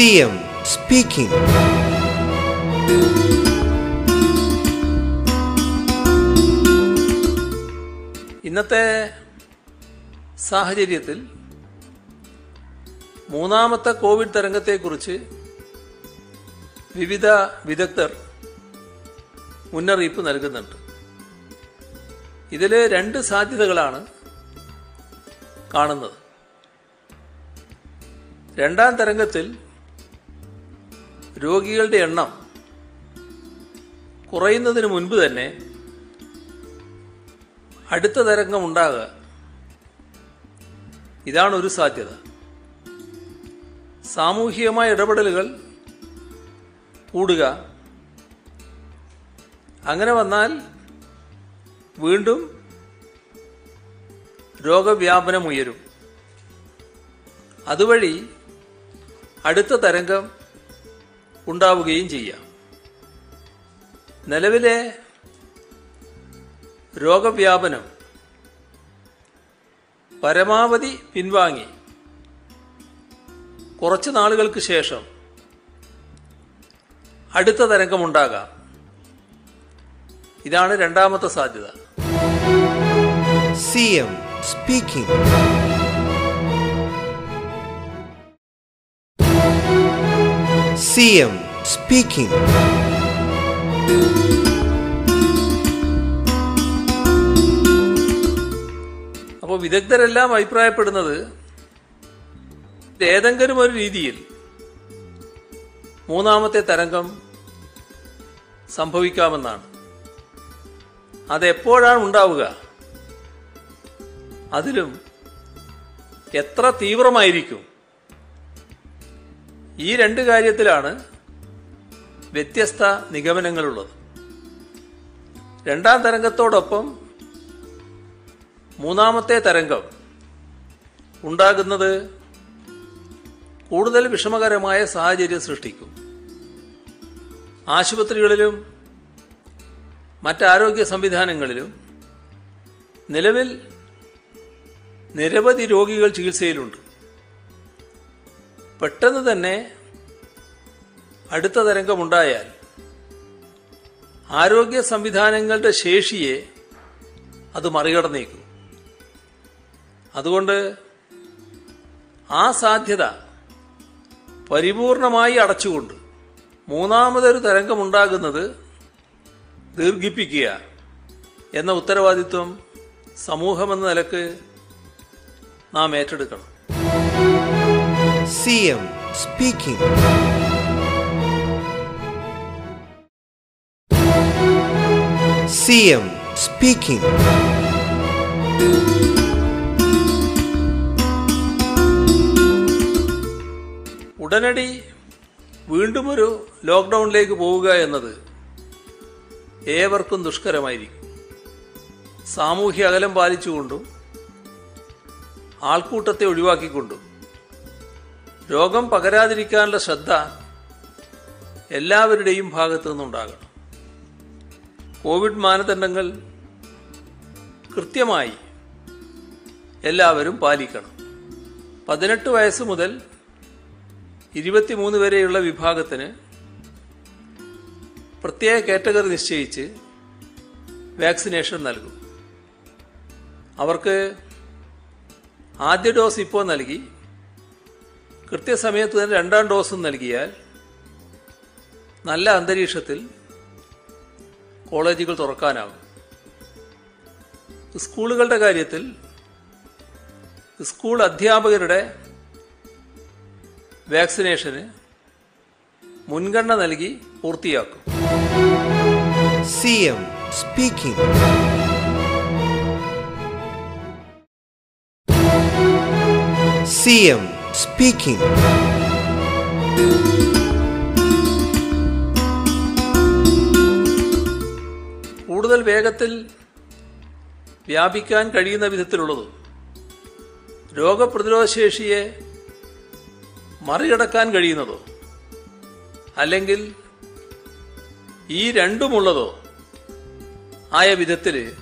CM speaking ഇന്നത്തെ സാഹചര്യത്തിൽ മൂന്നാമത്തെ കോവിഡ് തരംഗത്തെക്കുറിച്ച് വിവിധ വിദഗ്ധർ മുന്നറിയിപ്പ് നൽകുന്നുണ്ട്. ഇതിൽ രണ്ട് സാധ്യതകളാണ് കാണുന്നത്. രണ്ടാം തരംഗത്തിൽ രോഗികളുടെ എണ്ണം കുറയുന്നതിന് മുൻപ് തന്നെ അടുത്ത തരംഗം ഉണ്ടാകുക. ഇതാണ് ഒരു സാധ്യത. സാമൂഹികമായ ഇടപെടലുകൾ കൂടുക. അങ്ങനെ വന്നാൽ വീണ്ടും രോഗവ്യാപനം ഉയരും. അതുവഴി അടുത്ത തരംഗം ഉണ്ടാവുകയും ചെയ്യാം. നിലവിലെ രോഗവ്യാപനം പരമാവധി പിൻവാങ്ങി. കുറച്ച് നാളുകൾക്ക് ശേഷം അടുത്ത തരംഗമുണ്ടാകാം. ഇതാണ് രണ്ടാമത്തെ സാധ്യത. CM speaking. എം സ്പീക്കിംഗ് അപ്പോൾ വിദഗ്ധരെല്ലാം അഭിപ്രായപ്പെടുന്നത് ഏതെങ്കിലും ഒരു രീതിയിൽ മൂന്നാമത്തെ തരംഗം സംഭവിക്കാമെന്നാണ്. അതെപ്പോഴാണ് ഉണ്ടാവുക? അതിലും എത്ര തീവ്രമായിരിക്കും? ഈ രണ്ട് കാര്യത്തിലാണ് വ്യത്യസ്ത നിഗമനങ്ങളുള്ളത്. രണ്ടാം തരംഗത്തോടൊപ്പം മൂന്നാമത്തെ തരംഗം ഉണ്ടാകുന്നത് കൂടുതൽ വിഷമകരമായ സാഹചര്യം സൃഷ്ടിക്കും. ആശുപത്രികളിലും മറ്റാരോഗ്യ സംവിധാനങ്ങളിലും നിലവിൽ നിരവധി രോഗികൾ ചികിത്സയിലുണ്ട്. പെട്ടെന്ന് തന്നെ അടുത്ത തരംഗമുണ്ടായാൽ ആരോഗ്യ സംവിധാനങ്ങളുടെ ശേഷിയെ അത് മറികടന്നേക്കും. അതുകൊണ്ട് ആ സാധ്യത പരിപൂർണമായി അടച്ചുകൊണ്ട് മൂന്നാമതൊരു തരംഗമുണ്ടാകുന്നത് ദീർഘിപ്പിക്കുക എന്ന ഉത്തരവാദിത്വം സമൂഹമെന്ന നിലയ്ക്ക് നാം ഏറ്റെടുക്കണം. CM speaking. എം സ്പീക്കിംഗ് ഉടനടി വീണ്ടും ഒരു ലോക്ക്ഡൗണിലേക്ക് പോവുക എന്നത് ഏവർക്കും ദുഷ്കരമായിരിക്കും. സാമൂഹ്യ അകലം പാലിച്ചുകൊണ്ടും ആൾക്കൂട്ടത്തെ ഒഴിവാക്കിക്കൊണ്ടും രോഗം പകരാതിരിക്കാനുള്ള ശ്രദ്ധ എല്ലാവരുടെയും ഭാഗത്തു നിന്നുണ്ടാകണം കോവിഡ് മാനദണ്ഡങ്ങൾ കൃത്യമായി എല്ലാവരും പാലിക്കണം. പതിനെട്ട് വയസ്സ് മുതൽ ഇരുപത്തിമൂന്ന് വരെയുള്ള വിഭാഗത്തിന് പ്രത്യേക കാറ്റഗറി നിശ്ചയിച്ച് വാക്സിനേഷൻ നൽകും. അവർക്ക് ആദ്യ ഡോസ് ഇപ്പോൾ നൽകി. കൃത്യസമയത്ത് തന്നെ രണ്ടാം ഡോസും നൽകിയാൽ നല്ല അന്തരീക്ഷത്തിൽ കോളേജുകൾ തുറക്കാനാകും. സ്കൂളുകളുടെ കാര്യത്തിൽ സ്കൂൾ അധ്യാപകരുടെ വാക്സിനേഷന് മുൻഗണന നൽകി പൂർത്തിയാക്കും. CM speaking. CM speaking. വേഗത്തിൽ വ്യാപിക്കാൻ കഴിയുന്ന വിധത്തിലുള്ളതും രോഗപ്രതിരോധശേഷിയെ മറികടക്കാൻ കഴിയുന്നതോ അല്ലെങ്കിൽ ഈ രണ്ടുമുള്ളതോ ആയ വിധത്തിൽ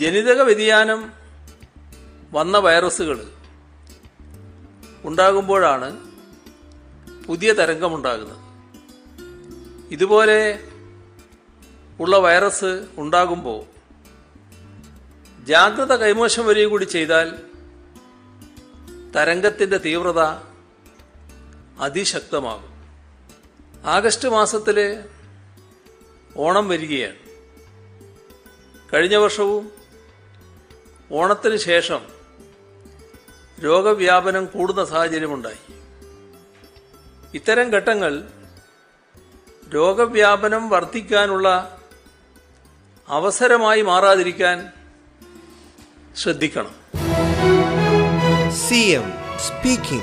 ജനിതക വ്യതിയാനം വന്ന വൈറസുകൾ ഉണ്ടാകുമ്പോഴാണ് പുതിയ തരംഗമുണ്ടാകുന്നത്. ഇതുപോലെ ഉള്ള വൈറസ് ഉണ്ടാകുമ്പോൾ ജാഗ്രത കൈമോശം വരിക കൂടി ചെയ്താൽ തരംഗത്തിന്റെ തീവ്രത അതിശക്തമാകും. ആഗസ്റ്റ് മാസത്തിൽ ഓണം വരികയാണ്. കഴിഞ്ഞ വർഷവും ഓണത്തിന് ശേഷം രോഗവ്യാപനം കൂടുന്ന സാഹചര്യമുണ്ടായി. ഇത്തരം ഘട്ടങ്ങൾ രോഗവ്യാപനം വർദ്ധിക്കാനുള്ള അവസരമായി മാറാതിരിക്കാൻ ശ്രദ്ധിക്കണം സി എം speaking.